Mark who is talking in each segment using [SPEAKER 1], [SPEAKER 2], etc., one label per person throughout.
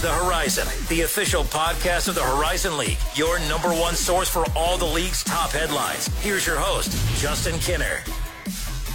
[SPEAKER 1] The Horizon, the official podcast of the Horizon League, your number one source for all the league's top headlines. Here's your host, Justin Kinner.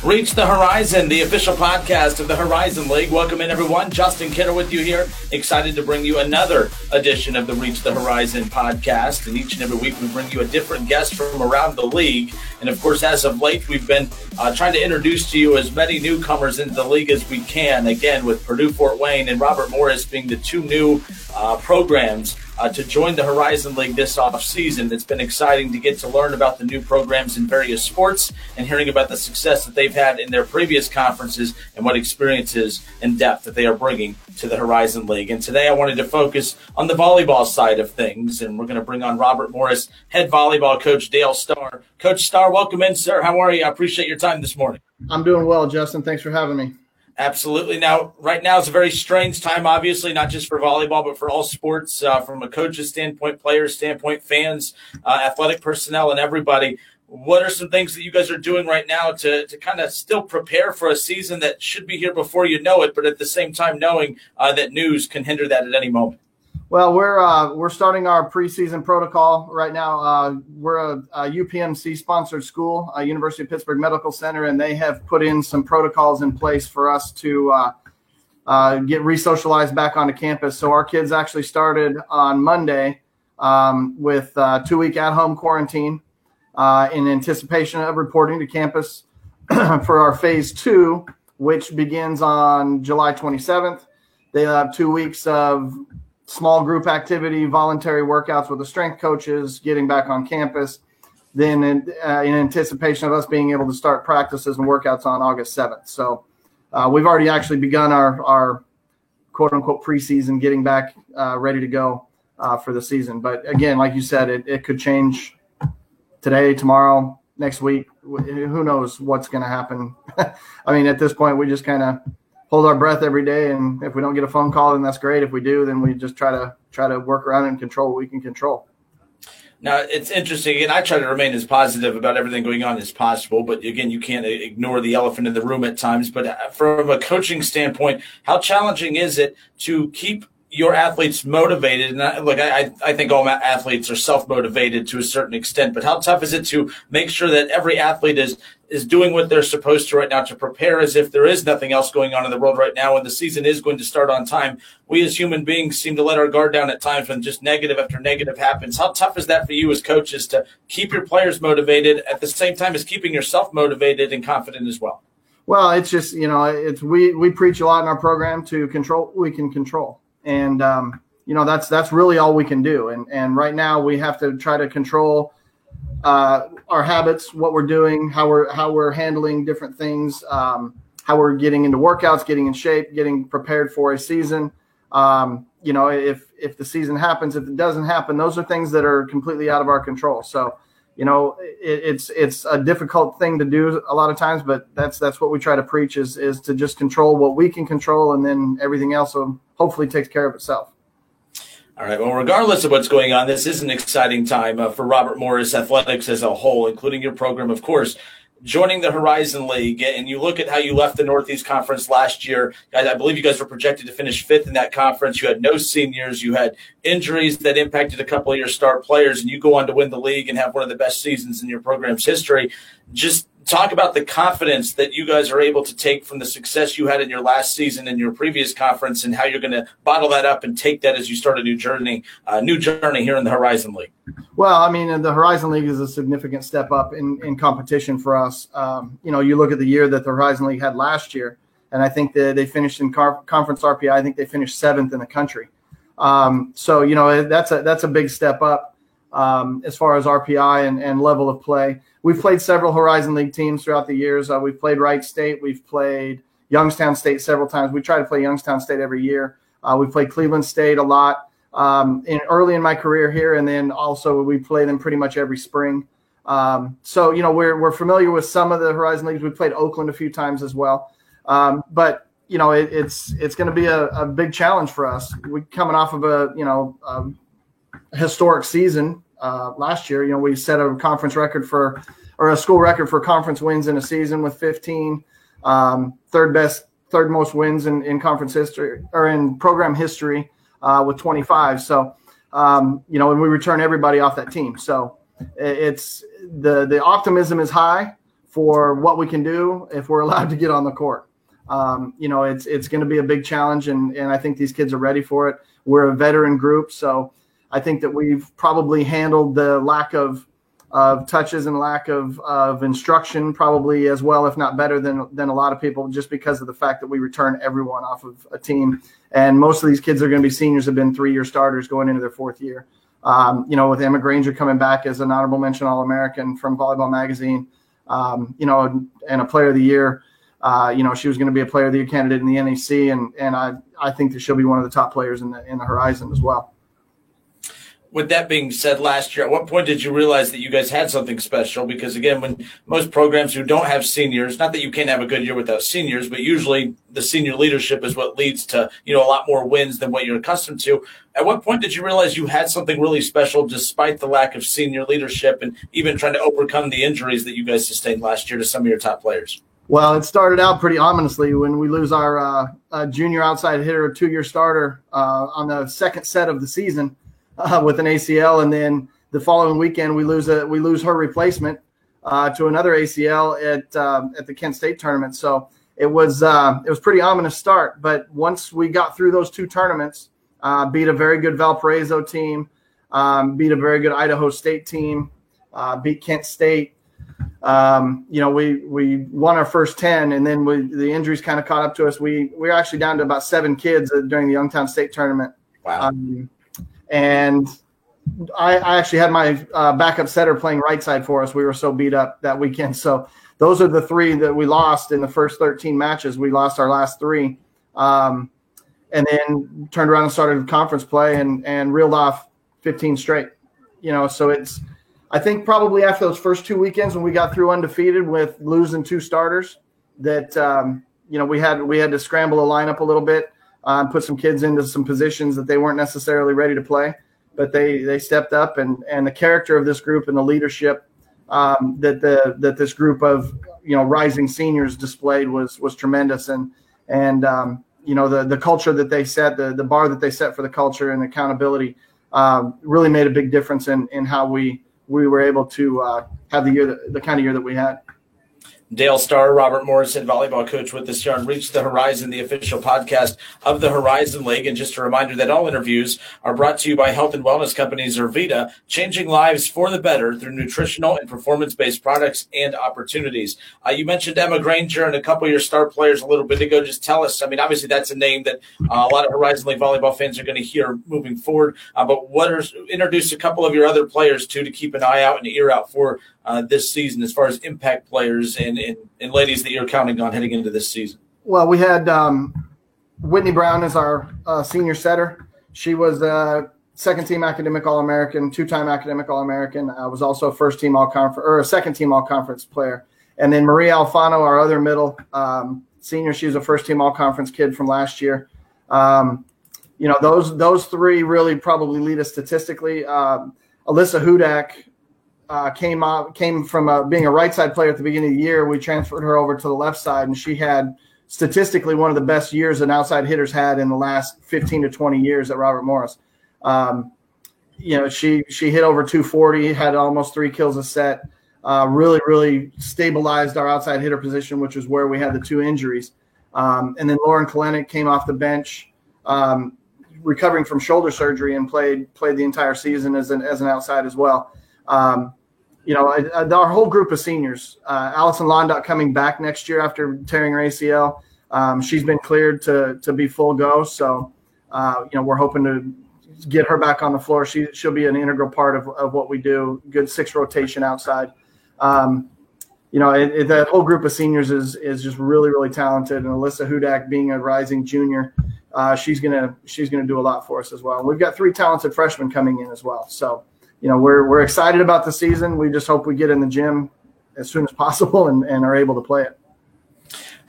[SPEAKER 2] Reach the Horizon, the official podcast of the Horizon League. Welcome in, everyone. Justin Kinner with you here. Excited to bring you another edition of the Reach the Horizon podcast. And each and every week, we bring you a different guest from around the league. And of course, as of late, we've been uh, trying to introduce to you as many newcomers into the league as we can. Again, with Purdue Fort Wayne and Robert Morris being the two new uh, programs uh, to join the Horizon League this off season. It's been exciting to get to learn about the new programs in various sports and hearing about the success that they've had in their previous conferences and what experiences and depth that they are bringing to the Horizon League. And today I wanted to focus on the volleyball side of things, and we're going to bring on Robert Morris, head volleyball coach Dale Starr. Coach Starr, welcome in, sir. How are you? I appreciate your time this morning.
[SPEAKER 3] I'm doing well, Justin. Thanks for having me.
[SPEAKER 2] Absolutely. Now, right now is a very strange time, obviously, not just for volleyball, but for all sports, uh, from a coach's standpoint, players' standpoint, fans, uh, athletic personnel, and everybody. What are some things that you guys are doing right now to, to kind of still prepare for a season that should be here before you know it, but at the same time knowing uh, that news can hinder that at any moment?
[SPEAKER 3] Well, we're uh, we're starting our preseason protocol right now. Uh, we're a, a, UPMC sponsored school, a University of Pittsburgh Medical Center, and they have put in some protocols in place for us to uh, uh get resocialized back onto campus. So our kids actually started on Monday um, with uh, two week at home quarantine in anticipation of reporting to campus for our phase two, which begins on July 27th. They have two weeks of small group activity, voluntary workouts with the strength coaches, getting back on campus. Then, in, uh, in anticipation of us being able to start practices and workouts on August 7th. So, uh, we've already actually begun our, our quote unquote preseason, getting back uh, ready to go uh, for the season. But again, like you said, it, it could change today, tomorrow, next week. Who knows what's going to happen? I mean, at this point, we just kind of hold our breath every day. And if we don't get a phone call, then that's great. If we do, then we just try to try to work around and control what we can control.
[SPEAKER 2] Now it's interesting, and I try to remain as positive about everything going on as possible. But again, you can't ignore the elephant in the room at times. But from a coaching standpoint, how challenging is it to keep your athletes motivated? And I, look, I, I think all athletes are self motivated to a certain extent, but how tough is it to make sure that every athlete is is doing what they're supposed to right now to prepare as if there is nothing else going on in the world right now and the season is going to start on time. We as human beings seem to let our guard down at times when just negative after negative happens. How tough is that for you as coaches to keep your players motivated at the same time as keeping yourself motivated and confident as well?
[SPEAKER 3] Well, it's just, you know, it's we we preach a lot in our program to control we can control. And um, you know, that's that's really all we can do. And and right now we have to try to control uh, our habits, what we're doing, how we're how we're handling different things, um, how we're getting into workouts, getting in shape, getting prepared for a season. Um, you know, if if the season happens, if it doesn't happen, those are things that are completely out of our control. So, you know, it, it's it's a difficult thing to do a lot of times, but that's that's what we try to preach is is to just control what we can control, and then everything else will hopefully takes care of itself.
[SPEAKER 2] All right. Well, regardless of what's going on, this is an exciting time uh, for Robert Morris athletics as a whole, including your program, of course. Joining the Horizon League, and you look at how you left the Northeast Conference last year. I believe you guys were projected to finish fifth in that conference. You had no seniors. You had injuries that impacted a couple of your star players, and you go on to win the league and have one of the best seasons in your program's history. Just talk about the confidence that you guys are able to take from the success you had in your last season in your previous conference and how you're going to bottle that up and take that as you start a new journey uh, new journey here in the horizon league
[SPEAKER 3] well i mean the horizon league is a significant step up in, in competition for us um, you know you look at the year that the horizon league had last year and i think that they finished in car- conference rpi i think they finished seventh in the country um, so you know that's a that's a big step up um, as far as rpi and, and level of play we've played several Horizon League teams throughout the years. Uh, we've played Wright State, we've played Youngstown State several times. We try to play Youngstown State every year. Uh, we played Cleveland State a lot um, in early in my career here, and then also we play them pretty much every spring. Um, so you know we're we're familiar with some of the Horizon leagues. We played Oakland a few times as well, um, but you know it, it's it's going to be a, a, big challenge for us. We coming off of a you know a historic season uh, last year. You know, we set a conference record for, or a school record for conference wins in a season with 15, um, third best, third most wins in, in conference history or in program history. Uh, with 25. So, um, you know, and we return everybody off that team. So it's the the optimism is high for what we can do if we're allowed to get on the court. Um, you know, it's it's going to be a big challenge, and and I think these kids are ready for it. We're a veteran group, so I think that we've probably handled the lack of of touches and lack of, of instruction probably as well, if not better than than a lot of people, just because of the fact that we return everyone off of a team. And most of these kids are going to be seniors, have been three year starters going into their fourth year. Um, you know, with Emma Granger coming back as an honorable mention All American from Volleyball Magazine, um, you know, and a Player of the Year. Uh, you know, she was going to be a Player of the Year candidate in the NEC, and and I I think that she'll be one of the top players in the in the Horizon as well
[SPEAKER 2] with that being said, last year, at what point did you realize that you guys had something special? Because again, when most programs who don't have seniors, not that you can't have a good year without seniors, but usually the senior leadership is what leads to you know a lot more wins than what you're accustomed to. At what point did you realize you had something really special, despite the lack of senior leadership and even trying to overcome the injuries that you guys sustained last year to some of your top players?
[SPEAKER 3] Well, it started out pretty ominously when we lose our uh, uh, junior outside hitter, two-year starter, uh, on the second set of the season uh, with an ACL, and then the following weekend we lose a we lose her replacement uh, to another ACL at uh, at the Kent State tournament. So it was uh, it was pretty ominous start. But once we got through those two tournaments, uh, beat a very good Valparaiso team, um, beat a very good Idaho State team, uh, beat Kent State. Um, you know, we we won our first ten, and then we, the injuries kind of caught up to us. We we were actually down to about seven kids during the Youngstown State tournament.
[SPEAKER 2] Wow.
[SPEAKER 3] And I, I actually had my uh, backup setter playing right side for us. We were so beat up that weekend. So those are the three that we lost in the first 13 matches. We lost our last three, um, and then turned around and started conference play and and reeled off 15 straight. You know, so it's I think probably after those first two weekends when we got through undefeated with losing two starters, that um, you know we had we had to scramble the lineup a little bit um, put some kids into some positions that they weren't necessarily ready to play, but they they stepped up and and the character of this group and the leadership um, that the that this group of you know rising seniors displayed was was tremendous and and um, you know the the culture that they set the the bar that they set for the culture and accountability um, really made a big difference in in how we we were able to uh, have the year that, the kind of year that we had.
[SPEAKER 2] Dale Starr, Robert Morrison, volleyball coach with us here on Reach the Horizon, the official podcast of the Horizon League. And just a reminder that all interviews are brought to you by health and wellness company Zurvita, changing lives for the better through nutritional and performance based products and opportunities. Uh, you mentioned Emma Granger and a couple of your star players a little bit ago. Just tell us, I mean, obviously that's a name that uh, a lot of Horizon League volleyball fans are going to hear moving forward. Uh, but what are, introduce a couple of your other players too to keep an eye out and ear out for uh, this season as far as impact players and, and, and, ladies that you're counting on heading into this season?
[SPEAKER 3] Well, we had um, Whitney Brown as our uh, senior setter. She was a second team academic All American, two time academic All American. I was also a first team All Conference or a second team All Conference player. And then Maria Alfano, our other middle um, senior, she was a first team All Conference kid from last year. Um, you know, those those three really probably lead us statistically. Um, Alyssa Hudak, uh, came out came from uh, being a right side player at the beginning of the year. We transferred her over to the left side, and she had statistically one of the best years an outside hitters had in the last 15 to 20 years at Robert Morris. Um, you know, she she hit over 240, had almost three kills a set. Uh, really, really stabilized our outside hitter position, which is where we had the two injuries. Um, and then Lauren Kalenic came off the bench, um, recovering from shoulder surgery, and played played the entire season as an as an outside as well. Um, you know, our whole group of seniors, uh, Allison Londock coming back next year after tearing her ACL. Um, she's been cleared to to be full go. So, uh, you know, we're hoping to get her back on the floor. She she'll be an integral part of, of what we do. Good six rotation outside. Um, you know, it, it, that whole group of seniors is is just really really talented. And Alyssa Hudak being a rising junior, uh, she's gonna she's gonna do a lot for us as well. We've got three talented freshmen coming in as well. So you know, we're we're excited about the season. We just hope we get in the gym as soon as possible and, and are able to play it.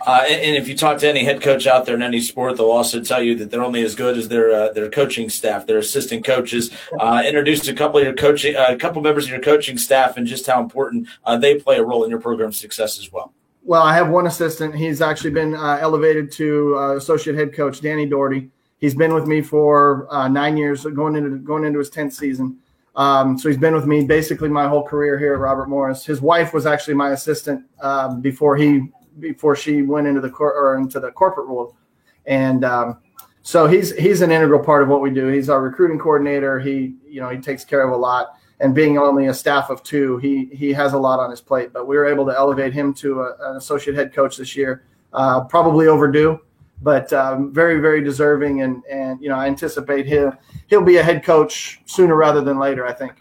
[SPEAKER 2] Uh, and, and, if you talk to any head coach out there in any sport, they'll also tell you that they're only as good as their uh, their coaching staff, their assistant coaches. Uh, introduced a couple of your coaching, uh, a couple members of your coaching staff, and just how important uh, they play a role in your program's success as well.
[SPEAKER 3] Well, I have one assistant. He's actually been uh, elevated to associate head coach, Danny Doherty He's been with me for uh, nine years, going into going into his tenth season. Um, so he's been with me basically my whole career here at Robert Morris. His wife was actually my assistant um, before he before she went into the cor- or into the corporate world, and um, so he's he's an integral part of what we do. He's our recruiting coordinator. He you know he takes care of a lot, and being only a staff of two, he he has a lot on his plate. But we were able to elevate him to a, an associate head coach this year, uh, probably overdue but um, very, very deserving. And and you know, I anticipate he'll he'll be a head coach sooner rather than later. I think.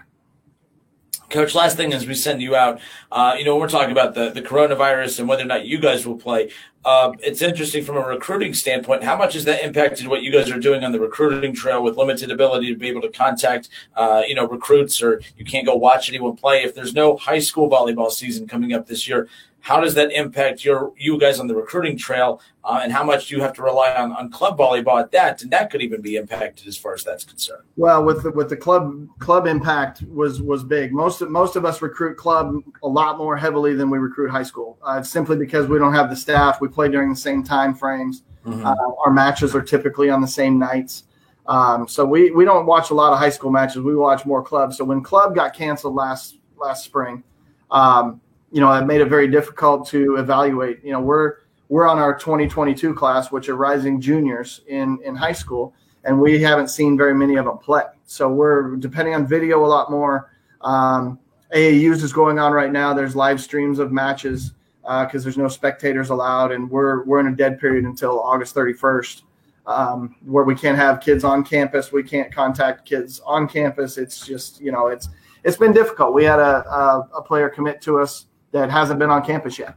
[SPEAKER 2] Coach, last thing as we send you out, uh, you know, we're talking about the, the coronavirus and whether or not you guys will play. Uh, it's interesting from a recruiting standpoint. How much has that impacted what you guys are doing on the recruiting trail with limited ability to be able to contact, uh, you know, recruits or you can't go watch anyone play? If there's no high school volleyball season coming up this year, how does that impact your you guys on the recruiting trail, uh, and how much do you have to rely on, on club volleyball at that? And that could even be impacted as far as that's concerned.
[SPEAKER 3] Well, with the, with the club club impact was was big. Most of, most of us recruit club a lot more heavily than we recruit high school. Uh, simply because we don't have the staff. We play during the same time frames. Mm-hmm. Uh, our matches are typically on the same nights. Um, so we we don't watch a lot of high school matches. We watch more clubs. So when club got canceled last last spring. Um, you know, it made it very difficult to evaluate. You know, we're we're on our 2022 class, which are rising juniors in in high school, and we haven't seen very many of them play. So we're depending on video a lot more. Um, AAUs is going on right now. There's live streams of matches because uh, there's no spectators allowed, and we're we're in a dead period until August 31st, um, where we can't have kids on campus. We can't contact kids on campus. It's just you know it's it's been difficult. We had a a, a player commit to us that hasn't been on campus yet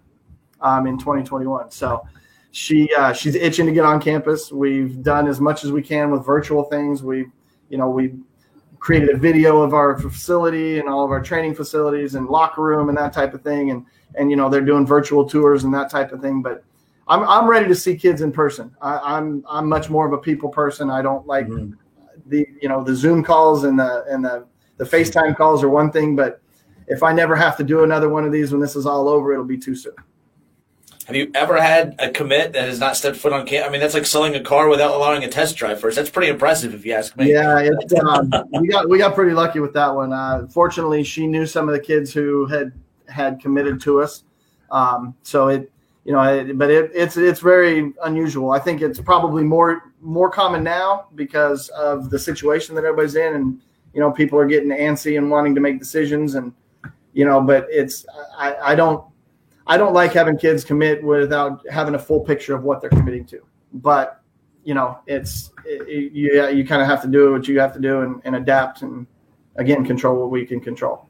[SPEAKER 3] um, in 2021. So she uh, she's itching to get on campus. We've done as much as we can with virtual things. We, you know, we created a video of our facility and all of our training facilities and locker room and that type of thing. And and you know they're doing virtual tours and that type of thing. But I'm I'm ready to see kids in person. I, am I'm, I'm much more of a people person. I don't like mm-hmm. the you know the Zoom calls and the and the the FaceTime calls are one thing, but if I never have to do another one of these when this is all over, it'll be too soon.
[SPEAKER 2] Have you ever had a commit that has not stepped foot on campus? I mean, that's like selling a car without allowing a test drive first. That's pretty impressive, if you ask me.
[SPEAKER 3] Yeah, it's, um, we got we got pretty lucky with that one. Uh, fortunately, she knew some of the kids who had had committed to us, um, so it you know, it, but it, it's it's very unusual. I think it's probably more more common now because of the situation that everybody's in, and you know, people are getting antsy and wanting to make decisions and you know, but it's I, I don't I don't like having kids commit without having a full picture of what they're committing to. But you know, it's it, you you kind of have to do what you have to do and, and adapt and again control what we can control.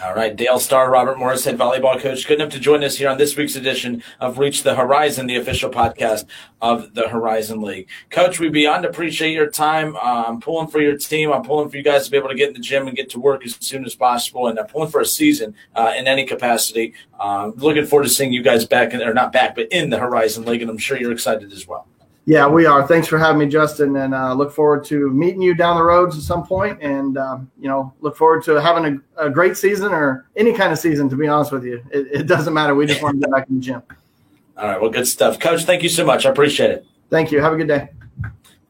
[SPEAKER 2] All right, Dale Starr, Robert Morris, head volleyball coach, good enough to join us here on this week's edition of Reach the Horizon, the official podcast of the Horizon League. Coach, we beyond appreciate your time. Uh, I'm pulling for your team. I'm pulling for you guys to be able to get in the gym and get to work as soon as possible. And I'm pulling for a season uh, in any capacity. Uh, looking forward to seeing you guys back, in, or not back, but in the Horizon League. And I'm sure you're excited as well.
[SPEAKER 3] Yeah, we are. Thanks for having me, Justin, and uh, look forward to meeting you down the roads at some point. And um, you know, look forward to having a, a, great season or any kind of season. To be honest with you, it, it doesn't matter. We just want to get back in the gym.
[SPEAKER 2] All right. Well, good stuff, Coach. Thank you so much. I appreciate it.
[SPEAKER 3] Thank you. Have a good day.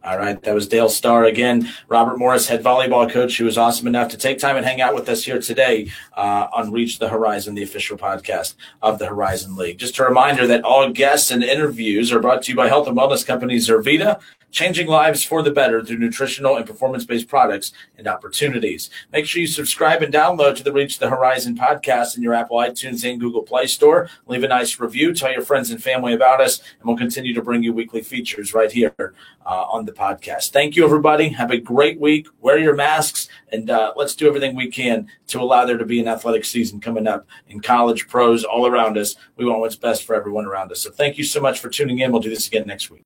[SPEAKER 2] All right, that was Dale Starr again. Robert Morris, head volleyball coach, who was awesome enough to take time and hang out with us here today uh, on Reach the Horizon, the official podcast of the Horizon League. Just a reminder that all guests and interviews are brought to you by health and wellness company Zurvita changing lives for the better through nutritional and performance based products and opportunities. Make sure you subscribe and download to the Reach the Horizon podcast in your Apple iTunes and Google Play Store. Leave a nice review, tell your friends and family about us, and we'll continue to bring you weekly features right here uh, on the podcast. Thank you, everybody. Have a great week. Wear your masks, and uh, let's do everything we can to allow there to be an athletic season coming up in college, pros, all around us. We want what's best for everyone around us. So thank you so much for tuning in. We'll do this again next week.